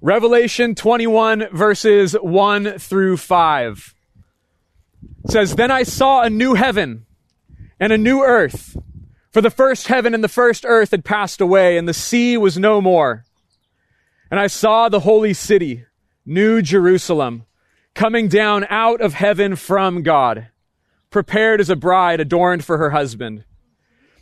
Revelation 21 verses 1 through 5 says, Then I saw a new heaven and a new earth. For the first heaven and the first earth had passed away, and the sea was no more. And I saw the holy city, New Jerusalem, coming down out of heaven from God, prepared as a bride adorned for her husband.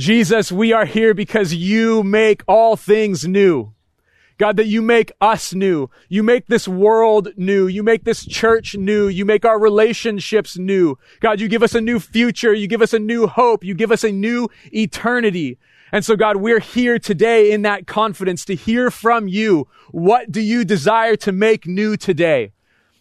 Jesus, we are here because you make all things new. God, that you make us new. You make this world new. You make this church new. You make our relationships new. God, you give us a new future. You give us a new hope. You give us a new eternity. And so God, we're here today in that confidence to hear from you. What do you desire to make new today?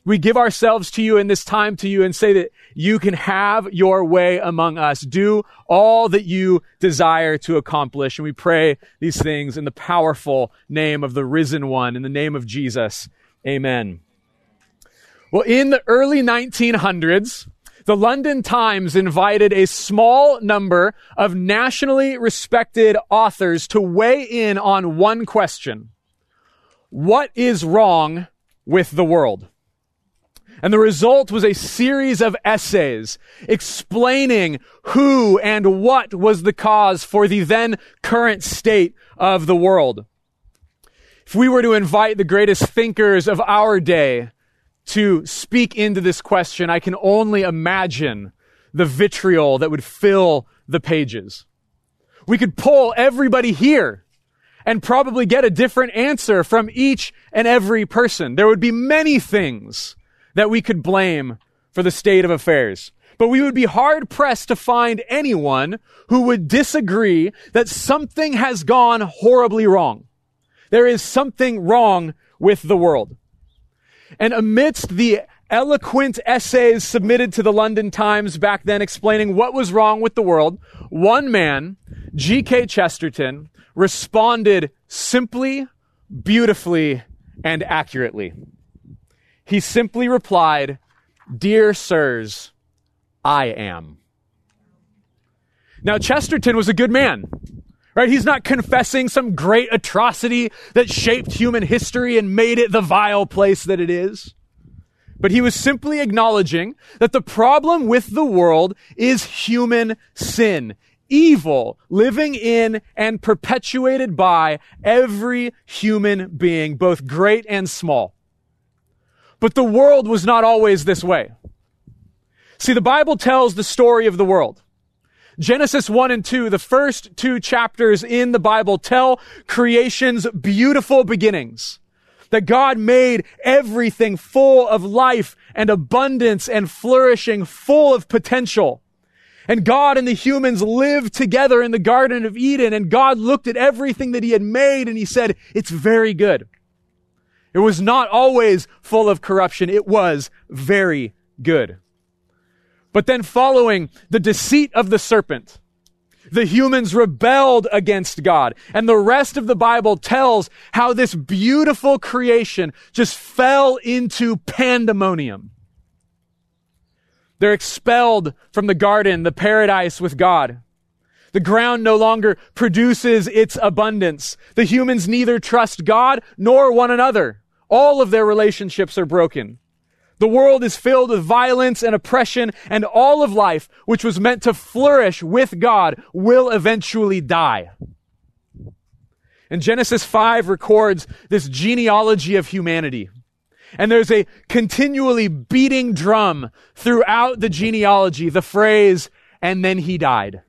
We give ourselves to you in this time to you and say that you can have your way among us. Do all that you desire to accomplish. And we pray these things in the powerful name of the risen one, in the name of Jesus. Amen. Well, in the early 1900s, the London Times invited a small number of nationally respected authors to weigh in on one question. What is wrong with the world? And the result was a series of essays explaining who and what was the cause for the then current state of the world. If we were to invite the greatest thinkers of our day to speak into this question, I can only imagine the vitriol that would fill the pages. We could poll everybody here and probably get a different answer from each and every person. There would be many things that we could blame for the state of affairs. But we would be hard pressed to find anyone who would disagree that something has gone horribly wrong. There is something wrong with the world. And amidst the eloquent essays submitted to the London Times back then explaining what was wrong with the world, one man, G.K. Chesterton, responded simply, beautifully, and accurately. He simply replied, Dear sirs, I am. Now, Chesterton was a good man, right? He's not confessing some great atrocity that shaped human history and made it the vile place that it is. But he was simply acknowledging that the problem with the world is human sin. Evil living in and perpetuated by every human being, both great and small. But the world was not always this way. See, the Bible tells the story of the world. Genesis 1 and 2, the first two chapters in the Bible tell creation's beautiful beginnings. That God made everything full of life and abundance and flourishing, full of potential. And God and the humans lived together in the Garden of Eden and God looked at everything that he had made and he said, it's very good. It was not always full of corruption. It was very good. But then following the deceit of the serpent, the humans rebelled against God. And the rest of the Bible tells how this beautiful creation just fell into pandemonium. They're expelled from the garden, the paradise with God. The ground no longer produces its abundance. The humans neither trust God nor one another. All of their relationships are broken. The world is filled with violence and oppression, and all of life, which was meant to flourish with God, will eventually die. And Genesis 5 records this genealogy of humanity. And there's a continually beating drum throughout the genealogy, the phrase, and then he died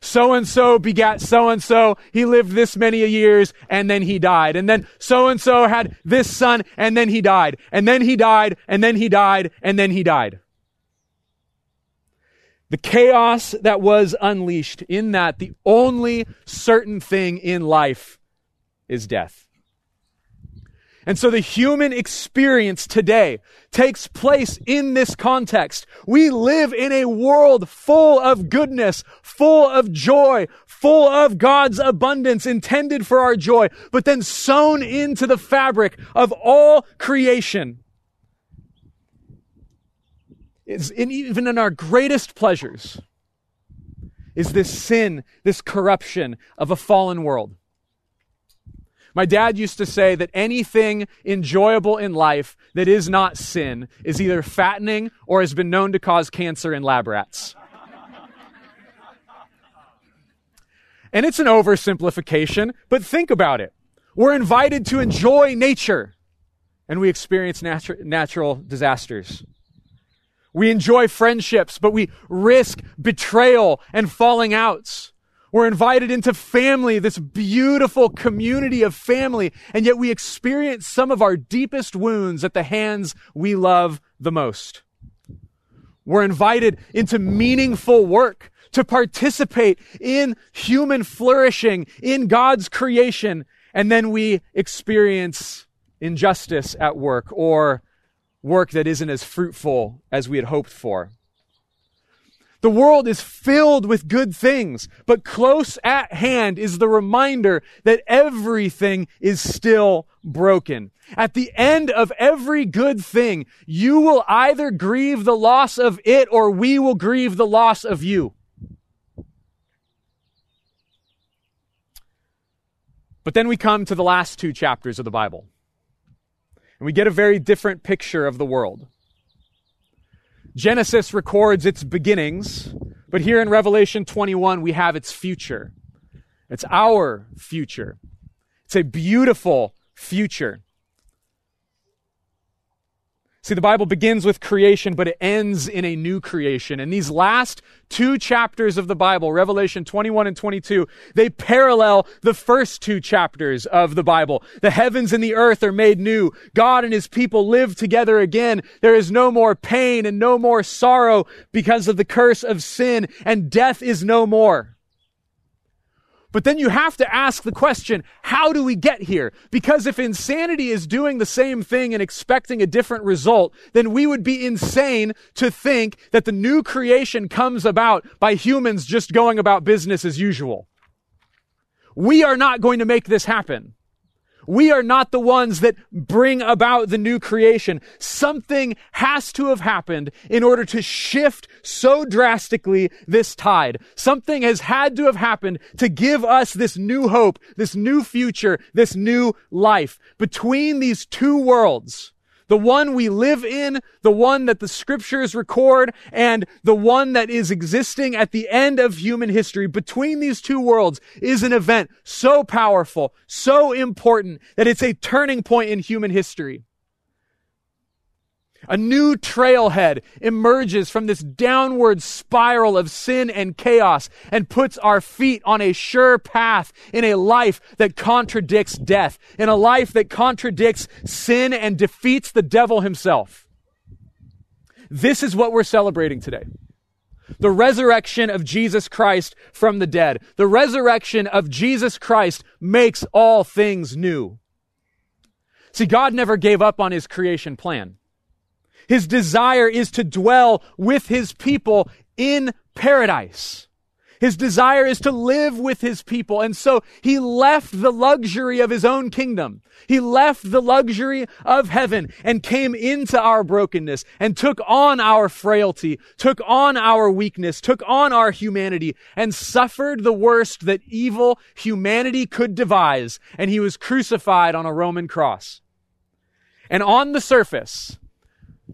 so and so begat so and so. He lived this many years and then he died. And then so and so had this son and then he died. And then he died and then he died and then he died. The chaos that was unleashed in that the only certain thing in life is death. And so the human experience today takes place in this context. We live in a world full of goodness, full of joy, full of God's abundance intended for our joy, but then sewn into the fabric of all creation. Is in, even in our greatest pleasures is this sin, this corruption of a fallen world. My dad used to say that anything enjoyable in life that is not sin is either fattening or has been known to cause cancer in lab rats. and it's an oversimplification, but think about it. We're invited to enjoy nature, and we experience natu- natural disasters. We enjoy friendships, but we risk betrayal and falling outs. We're invited into family, this beautiful community of family, and yet we experience some of our deepest wounds at the hands we love the most. We're invited into meaningful work to participate in human flourishing, in God's creation, and then we experience injustice at work or work that isn't as fruitful as we had hoped for. The world is filled with good things, but close at hand is the reminder that everything is still broken. At the end of every good thing, you will either grieve the loss of it or we will grieve the loss of you. But then we come to the last two chapters of the Bible. And we get a very different picture of the world. Genesis records its beginnings, but here in Revelation 21, we have its future. It's our future. It's a beautiful future. See, the Bible begins with creation, but it ends in a new creation. And these last two chapters of the Bible, Revelation 21 and 22, they parallel the first two chapters of the Bible. The heavens and the earth are made new. God and his people live together again. There is no more pain and no more sorrow because of the curse of sin, and death is no more. But then you have to ask the question, how do we get here? Because if insanity is doing the same thing and expecting a different result, then we would be insane to think that the new creation comes about by humans just going about business as usual. We are not going to make this happen. We are not the ones that bring about the new creation. Something has to have happened in order to shift so drastically this tide. Something has had to have happened to give us this new hope, this new future, this new life. Between these two worlds, the one we live in, the one that the scriptures record, and the one that is existing at the end of human history between these two worlds is an event so powerful, so important that it's a turning point in human history. A new trailhead emerges from this downward spiral of sin and chaos and puts our feet on a sure path in a life that contradicts death, in a life that contradicts sin and defeats the devil himself. This is what we're celebrating today. The resurrection of Jesus Christ from the dead. The resurrection of Jesus Christ makes all things new. See, God never gave up on his creation plan. His desire is to dwell with his people in paradise. His desire is to live with his people. And so he left the luxury of his own kingdom. He left the luxury of heaven and came into our brokenness and took on our frailty, took on our weakness, took on our humanity and suffered the worst that evil humanity could devise. And he was crucified on a Roman cross. And on the surface,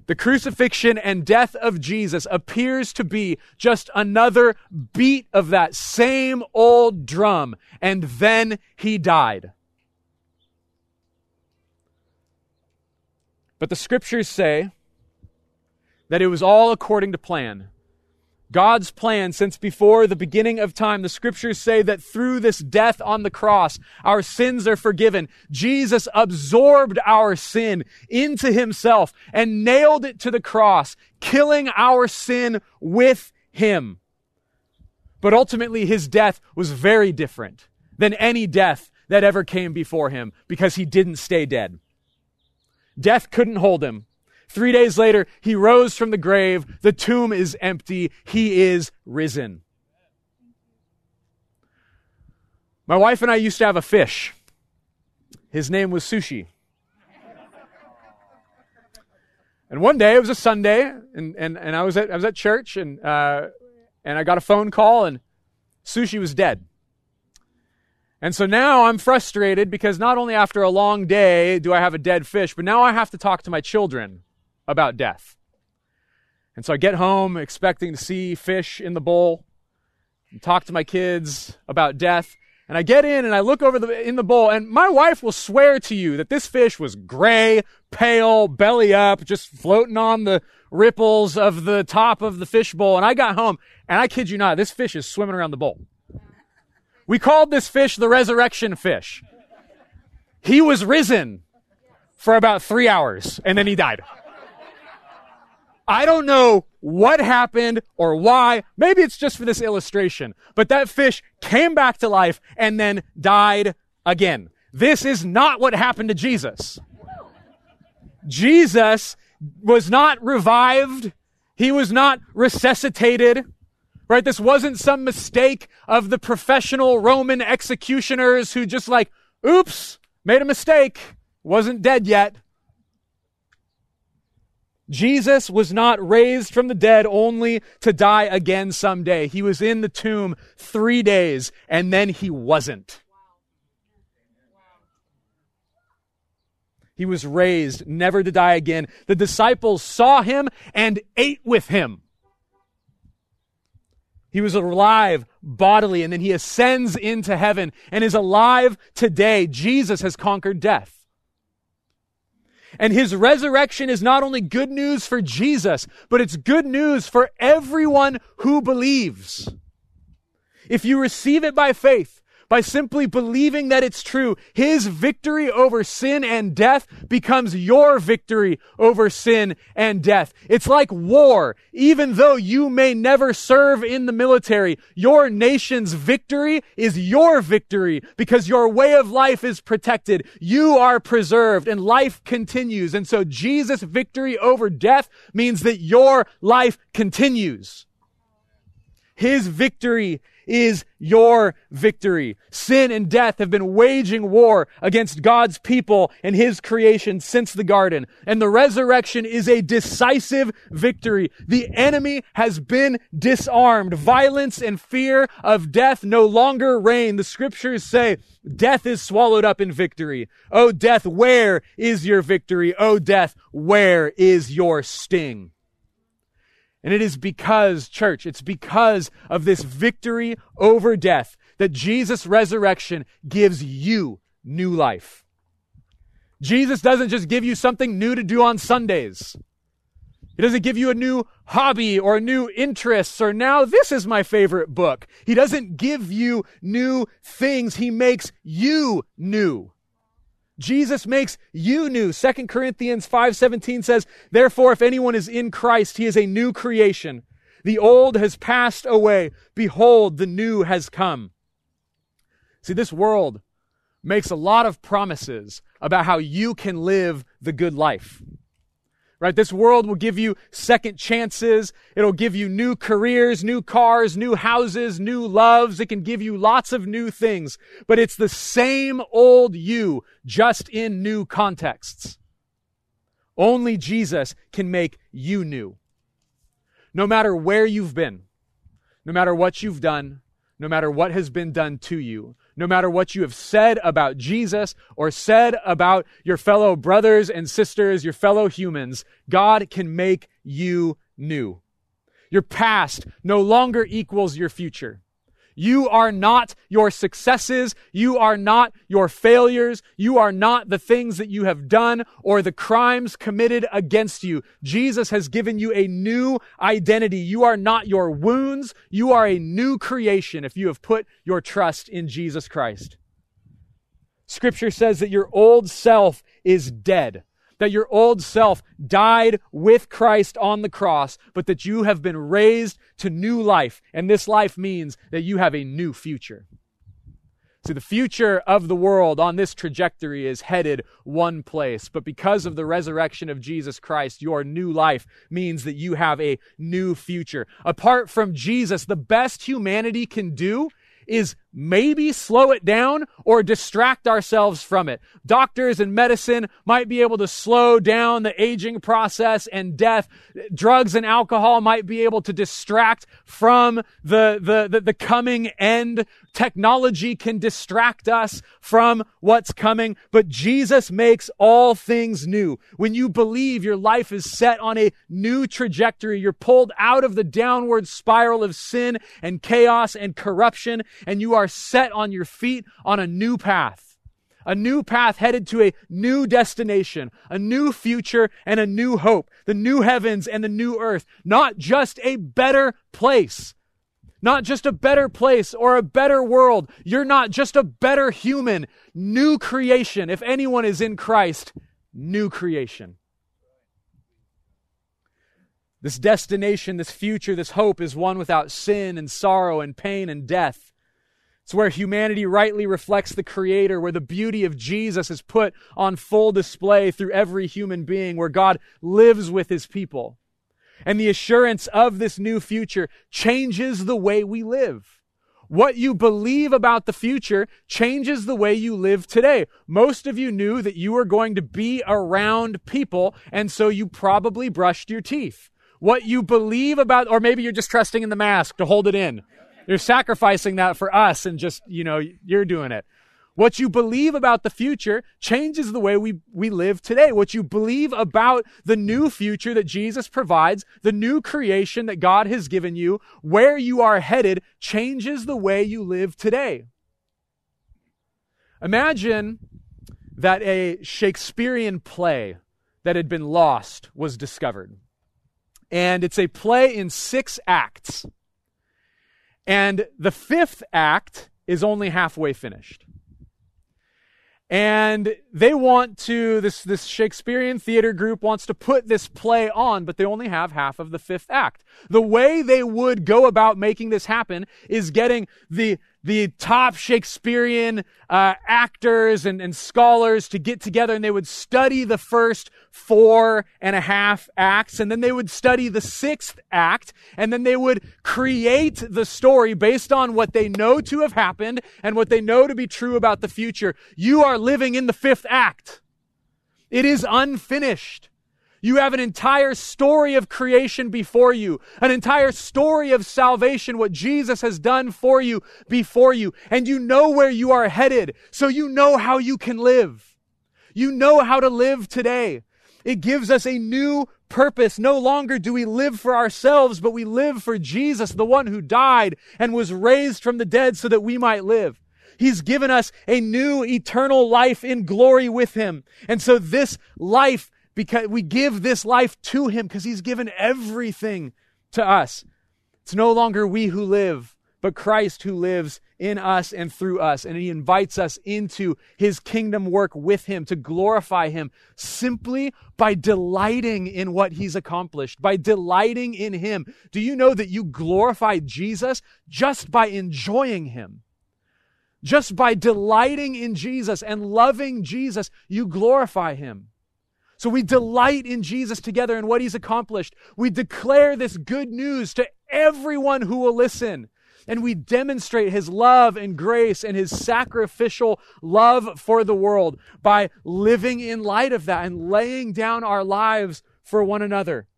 the crucifixion and death of Jesus appears to be just another beat of that same old drum, and then he died. But the scriptures say that it was all according to plan. God's plan since before the beginning of time. The scriptures say that through this death on the cross, our sins are forgiven. Jesus absorbed our sin into himself and nailed it to the cross, killing our sin with him. But ultimately, his death was very different than any death that ever came before him because he didn't stay dead. Death couldn't hold him. Three days later, he rose from the grave. The tomb is empty. He is risen. My wife and I used to have a fish. His name was Sushi. And one day, it was a Sunday, and, and, and I, was at, I was at church, and, uh, and I got a phone call, and Sushi was dead. And so now I'm frustrated because not only after a long day do I have a dead fish, but now I have to talk to my children about death. And so I get home expecting to see fish in the bowl and talk to my kids about death. And I get in and I look over the, in the bowl and my wife will swear to you that this fish was gray, pale, belly up, just floating on the ripples of the top of the fish bowl. And I got home and I kid you not, this fish is swimming around the bowl. We called this fish the resurrection fish. He was risen for about three hours and then he died. I don't know what happened or why. Maybe it's just for this illustration, but that fish came back to life and then died again. This is not what happened to Jesus. Jesus was not revived. He was not resuscitated. Right? This wasn't some mistake of the professional Roman executioners who just like, oops, made a mistake, wasn't dead yet. Jesus was not raised from the dead only to die again someday. He was in the tomb three days and then he wasn't. He was raised never to die again. The disciples saw him and ate with him. He was alive bodily and then he ascends into heaven and is alive today. Jesus has conquered death. And his resurrection is not only good news for Jesus, but it's good news for everyone who believes. If you receive it by faith, by simply believing that it's true. His victory over sin and death becomes your victory over sin and death. It's like war. Even though you may never serve in the military, your nation's victory is your victory because your way of life is protected. You are preserved and life continues. And so Jesus' victory over death means that your life continues. His victory is your victory. Sin and death have been waging war against God's people and His creation since the garden. And the resurrection is a decisive victory. The enemy has been disarmed. Violence and fear of death no longer reign. The scriptures say death is swallowed up in victory. Oh, death, where is your victory? Oh, death, where is your sting? And it is because, church, it's because of this victory over death that Jesus' resurrection gives you new life. Jesus doesn't just give you something new to do on Sundays. He doesn't give you a new hobby or a new interests or now this is my favorite book. He doesn't give you new things. He makes you new. Jesus makes you new. 2 Corinthians 5:17 says, "Therefore if anyone is in Christ, he is a new creation. The old has passed away; behold, the new has come." See, this world makes a lot of promises about how you can live the good life right? This world will give you second chances. It'll give you new careers, new cars, new houses, new loves. It can give you lots of new things, but it's the same old you, just in new contexts. Only Jesus can make you new. No matter where you've been, no matter what you've done, no matter what has been done to you, no matter what you have said about Jesus or said about your fellow brothers and sisters, your fellow humans, God can make you new. Your past no longer equals your future. You are not your successes. You are not your failures. You are not the things that you have done or the crimes committed against you. Jesus has given you a new identity. You are not your wounds. You are a new creation if you have put your trust in Jesus Christ. Scripture says that your old self is dead that your old self died with Christ on the cross, but that you have been raised to new life. And this life means that you have a new future. See, the future of the world on this trajectory is headed one place. But because of the resurrection of Jesus Christ, your new life means that you have a new future. Apart from Jesus, the best humanity can do is maybe slow it down or distract ourselves from it. Doctors and medicine might be able to slow down the aging process and death. Drugs and alcohol might be able to distract from the, the, the, the coming end. Technology can distract us from what's coming, but Jesus makes all things new. When you believe your life is set on a new trajectory, you're pulled out of the downward spiral of sin and chaos and corruption, and you are set on your feet on a new path. A new path headed to a new destination, a new future, and a new hope. The new heavens and the new earth. Not just a better place. Not just a better place or a better world. You're not just a better human. New creation. If anyone is in Christ, new creation. This destination, this future, this hope is one without sin and sorrow and pain and death. It's where humanity rightly reflects the Creator, where the beauty of Jesus is put on full display through every human being, where God lives with His people. And the assurance of this new future changes the way we live. What you believe about the future changes the way you live today. Most of you knew that you were going to be around people, and so you probably brushed your teeth. What you believe about, or maybe you're just trusting in the mask to hold it in. You're sacrificing that for us and just, you know, you're doing it. What you believe about the future changes the way we, we live today. What you believe about the new future that Jesus provides, the new creation that God has given you, where you are headed changes the way you live today. Imagine that a Shakespearean play that had been lost was discovered. And it's a play in six acts. And the fifth act is only halfway finished. And they want to, this, this Shakespearean theater group wants to put this play on, but they only have half of the fifth act. The way they would go about making this happen is getting the, the top Shakespearean uh, actors and, and scholars to get together and they would study the first four and a half acts and then they would study the sixth act and then they would create the story based on what they know to have happened and what they know to be true about the future. You are living in the fifth act. It is unfinished. You have an entire story of creation before you, an entire story of salvation, what Jesus has done for you before you, and you know where you are headed, so you know how you can live. You know how to live today. It gives us a new purpose. No longer do we live for ourselves, but we live for Jesus, the one who died and was raised from the dead so that we might live. He's given us a new eternal life in glory with Him. And so this life because we give this life to him because he's given everything to us. It's no longer we who live, but Christ who lives in us and through us. And he invites us into his kingdom work with him to glorify him simply by delighting in what he's accomplished, by delighting in him. Do you know that you glorify Jesus just by enjoying him? Just by delighting in Jesus and loving Jesus, you glorify him. So we delight in Jesus together and what he's accomplished. We declare this good news to everyone who will listen. And we demonstrate his love and grace and his sacrificial love for the world by living in light of that and laying down our lives for one another.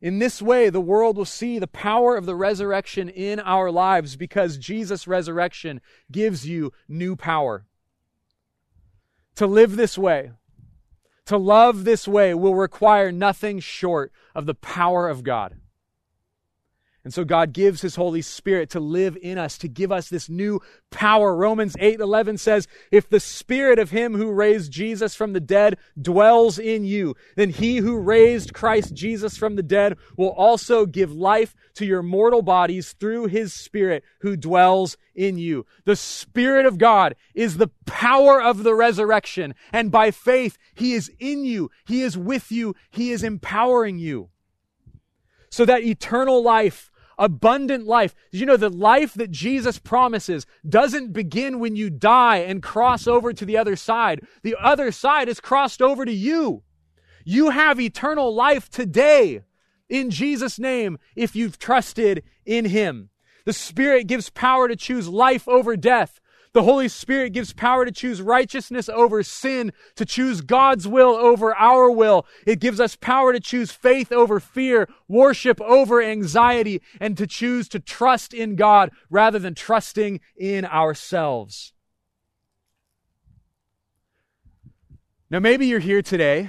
In this way, the world will see the power of the resurrection in our lives because Jesus' resurrection gives you new power. To live this way, to love this way, will require nothing short of the power of God. And so God gives his Holy Spirit to live in us, to give us this new power. Romans 8:11 says, "If the spirit of him who raised Jesus from the dead dwells in you, then he who raised Christ Jesus from the dead will also give life to your mortal bodies through his spirit who dwells in you." The spirit of God is the power of the resurrection, and by faith he is in you, he is with you, he is empowering you. So that eternal life abundant life. Did you know the life that Jesus promises doesn't begin when you die and cross over to the other side? The other side is crossed over to you. You have eternal life today in Jesus' name if you've trusted in Him. The Spirit gives power to choose life over death. The Holy Spirit gives power to choose righteousness over sin, to choose God's will over our will. It gives us power to choose faith over fear, worship over anxiety, and to choose to trust in God rather than trusting in ourselves. Now, maybe you're here today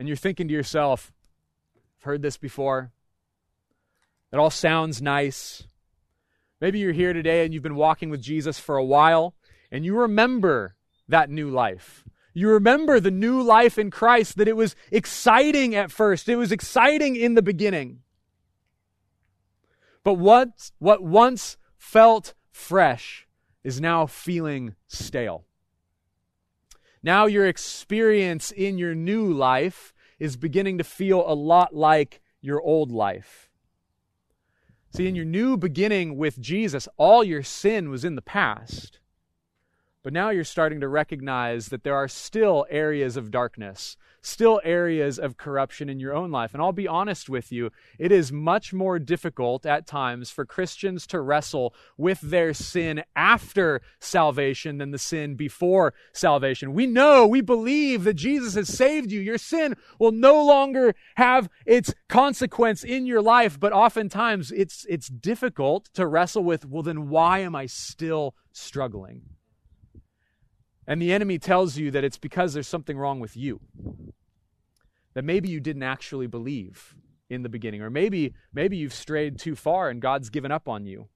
and you're thinking to yourself, I've heard this before. It all sounds nice. Maybe you're here today and you've been walking with Jesus for a while and you remember that new life. You remember the new life in Christ, that it was exciting at first. It was exciting in the beginning. But what, what once felt fresh is now feeling stale. Now your experience in your new life is beginning to feel a lot like your old life. See, in your new beginning with Jesus, all your sin was in the past. But now you're starting to recognize that there are still areas of darkness, still areas of corruption in your own life. And I'll be honest with you, it is much more difficult at times for Christians to wrestle with their sin after salvation than the sin before salvation. We know, we believe that Jesus has saved you. Your sin will no longer have its consequence in your life, but oftentimes it's, it's difficult to wrestle with, well, then why am I still struggling? And the enemy tells you that it's because there's something wrong with you. That maybe you didn't actually believe in the beginning, or maybe, maybe you've strayed too far and God's given up on you.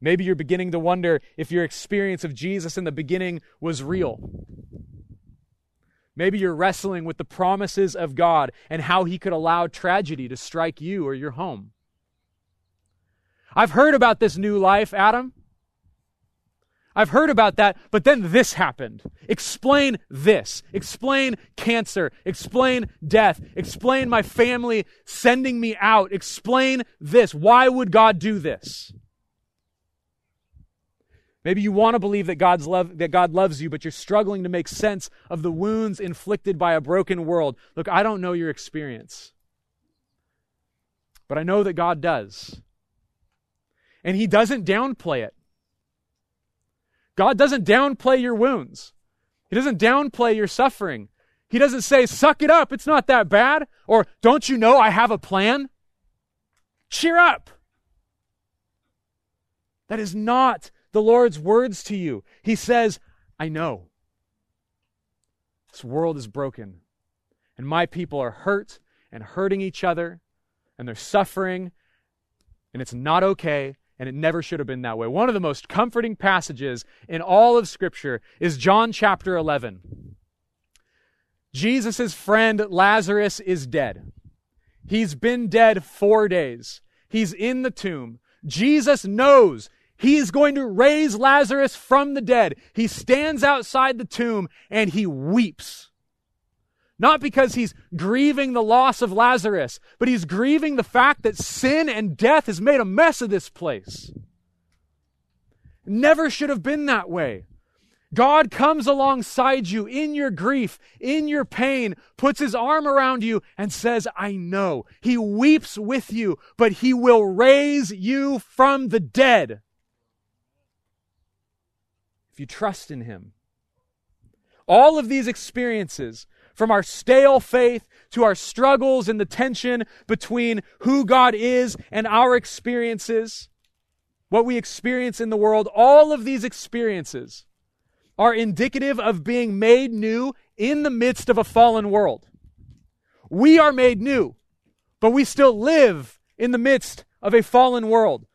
Maybe you're beginning to wonder if your experience of Jesus in the beginning was real. Maybe you're wrestling with the promises of God and how He could allow tragedy to strike you or your home. I've heard about this new life, Adam. I've heard about that, but then this happened. Explain this. Explain cancer. Explain death. Explain my family sending me out. Explain this. Why would God do this? Maybe you want to believe that God's love that God loves you, but you're struggling to make sense of the wounds inflicted by a broken world. Look, I don't know your experience. But I know that God does. And he doesn't downplay it. God doesn't downplay your wounds. He doesn't downplay your suffering. He doesn't say, suck it up, it's not that bad. Or, don't you know I have a plan? Cheer up. That is not the Lord's words to you. He says, I know. This world is broken, and my people are hurt and hurting each other, and they're suffering, and it's not okay, and it never should have been that way. One of the most comforting passages in all of Scripture is John chapter 11. Jesus' friend Lazarus is dead. He's been dead four days. He's in the tomb. Jesus knows he is going to raise Lazarus from the dead. He stands outside the tomb and he weeps. Not because he's grieving the loss of Lazarus, but he's grieving the fact that sin and death has made a mess of this place. Never should have been that way. God comes alongside you in your grief, in your pain, puts his arm around you, and says, I know. He weeps with you, but he will raise you from the dead. If you trust in him. All of these experiences from our stale faith to our struggles and the tension between who God is and our experiences, what we experience in the world, all of these experiences are indicative of being made new in the midst of a fallen world. We are made new, but we still live in the midst of a fallen world.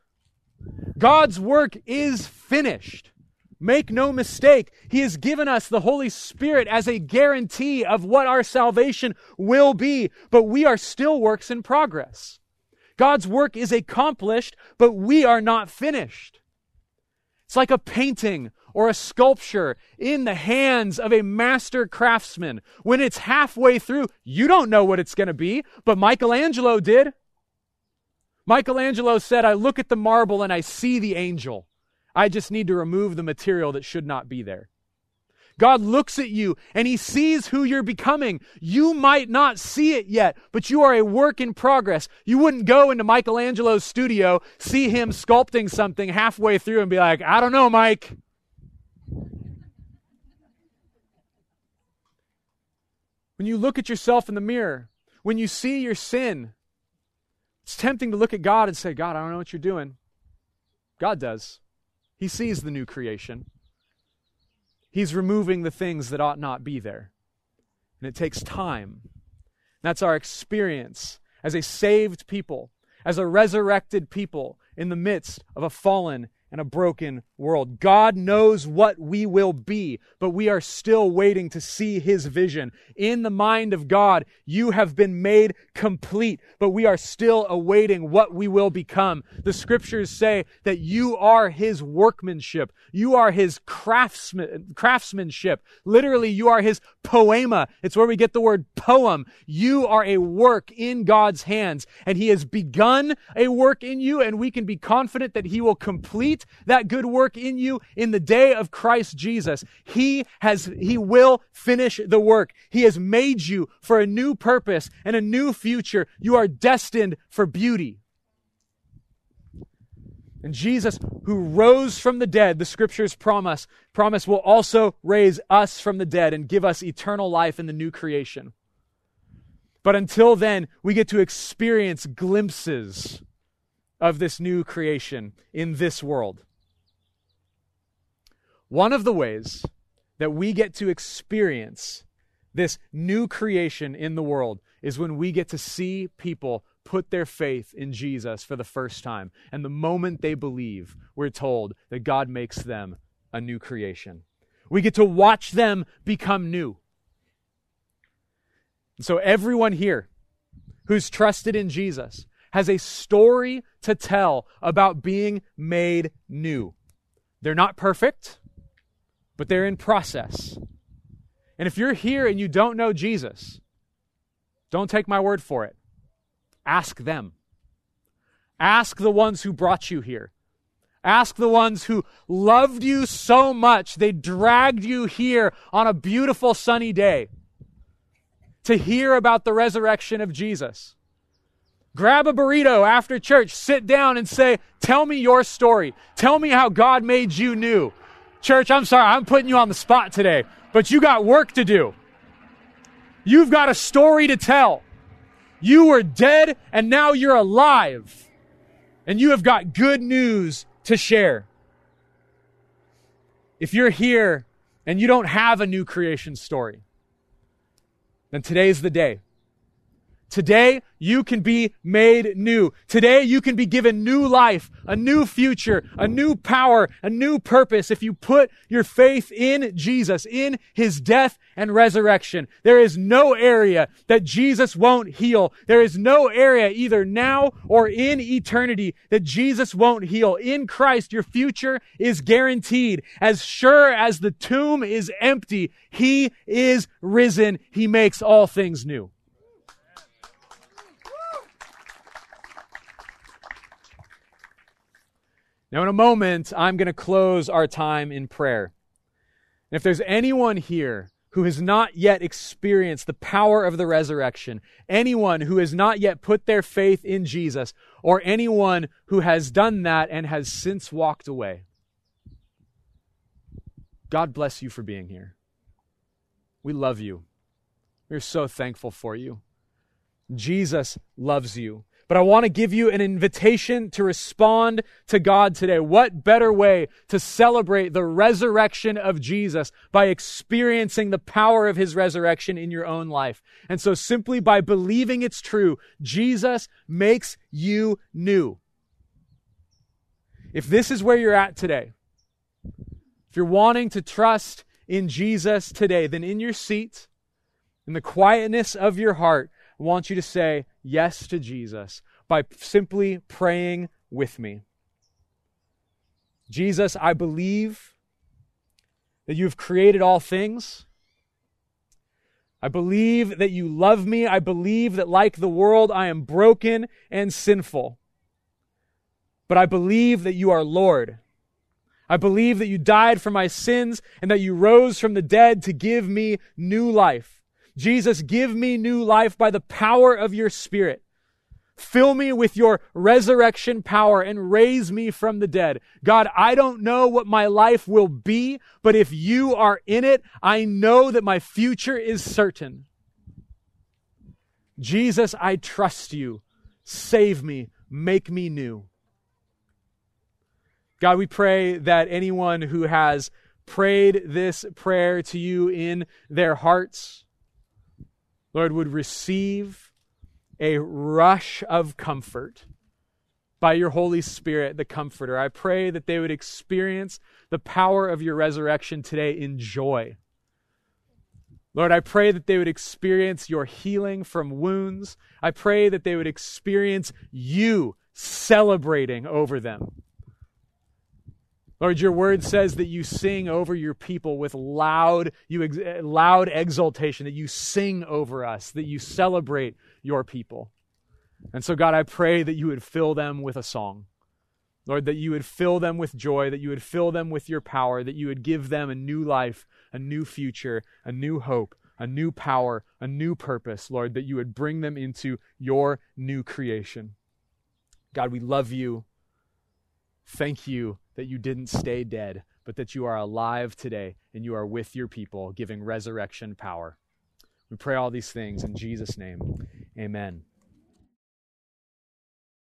God's work is finished. Make no mistake, He has given us the Holy Spirit as a guarantee of what our salvation will be, but we are still works in progress. God's work is accomplished, but we are not finished. It's like a painting or a sculpture in the hands of a master craftsman. When it's halfway through, you don't know what it's going to be, but Michelangelo did. Michelangelo said, I look at the marble and I see the angel. I just need to remove the material that should not be there. God looks at you and he sees who you're becoming. You might not see it yet, but you are a work in progress. You wouldn't go into Michelangelo's studio, see him sculpting something halfway through and be like, I don't know, Mike. When you look at yourself in the mirror, when you see your sin, it's tempting to look at God and say, God, I don't know what you're doing. God does. He sees the new creation. He's removing the things that ought not be there. And it takes time. That's our experience as a saved people, as a resurrected people in the midst of a fallen and a broken world. God knows what we will be, but we are still waiting to see His vision. In the mind of God, you have been made complete, but we are still awaiting what we will become. The scriptures say that you are His workmanship. You are His craftsman, craftsmanship. Literally, you are His poema. It's where we get the word poem. You are a work in God's hands, and He has begun a work in you, and we can be confident that He will complete that good work in you in the day of Christ Jesus. He has, He will finish the work. He has made you for a new purpose and a new future. You are destined for beauty. And Jesus, who rose from the dead, the scriptures promise, promise will also raise us from the dead and give us eternal life in the new creation. But until then, we get to experience glimpses of this new creation in this world. One of the ways that we get to experience this new creation in the world is when we get to see people put their faith in Jesus for the first time. And the moment they believe, we're told that God makes them a new creation. We get to watch them become new. So, everyone here who's trusted in Jesus has a story to tell about being made new. They're not perfect, but they're in process. And if you're here and you don't know Jesus, don't take my word for it. Ask them. Ask the ones who brought you here. Ask the ones who loved you so much they dragged you here on a beautiful sunny day to hear about the resurrection of Jesus. Grab a burrito after church, sit down and say, Tell me your story. Tell me how God made you new. Church, I'm sorry, I'm putting you on the spot today, but you got work to do. You've got a story to tell. You were dead and now you're alive. And you have got good news to share. If you're here and you don't have a new creation story, then today's the day. Today, you can be made new. Today, you can be given new life, a new future, a new power, a new purpose if you put your faith in Jesus, in his death and resurrection. There is no area that Jesus won't heal. There is no area either now or in eternity that Jesus won't heal. In Christ, your future is guaranteed. As sure as the tomb is empty, he is risen. He makes all things new. Now, in a moment, I'm going to close our time in prayer. And if there's anyone here who has not yet experienced the power of the resurrection, anyone who has not yet put their faith in Jesus, or anyone who has done that and has since walked away, God bless you for being here. We love you. We're so thankful for you. Jesus loves you. But I want to give you an invitation to respond to God today. What better way to celebrate the resurrection of Jesus by experiencing the power of his resurrection in your own life? And so simply by believing it's true, Jesus makes you new. If this is where you're at today, if you're wanting to trust in Jesus today, then in your seat, in the quietness of your heart, I want you to say yes to Jesus by simply praying with me. Jesus, I believe that you have created all things. I believe that you love me. I believe that, like the world, I am broken and sinful. but I believe that you are Lord. I believe that you died for my sins and that you rose from the dead to give me new life. Jesus, give me new life by the power of your Spirit. Fill me with your resurrection power and raise me from the dead. God, I don't know what my life will be, but if you are in it, I know that my future is certain. Jesus, I trust you. Save me. Make me new. God, we pray that anyone who has prayed this prayer to you in their hearts, Lord, would receive a rush of comfort by your Holy Spirit, the Comforter. I pray that they would experience the power of your resurrection today in joy. Lord, I pray that they would experience your healing from wounds. I pray that they would experience you celebrating over them. Lord, your word says that you sing over your people with loud, you ex- loud exultation, that you sing over us, that you celebrate your people. And so, God, I pray that you would fill them with a song. Lord, that you would fill them with joy, that you would fill them with your power, that you would give them a new life, a new future, a new hope, a new power, a new purpose, Lord, that you would bring them into your new creation. God, we love you. Thank you that you didn't stay dead, but that you are alive today and you are with your people, giving resurrection power. We pray all these things in Jesus' name. Amen.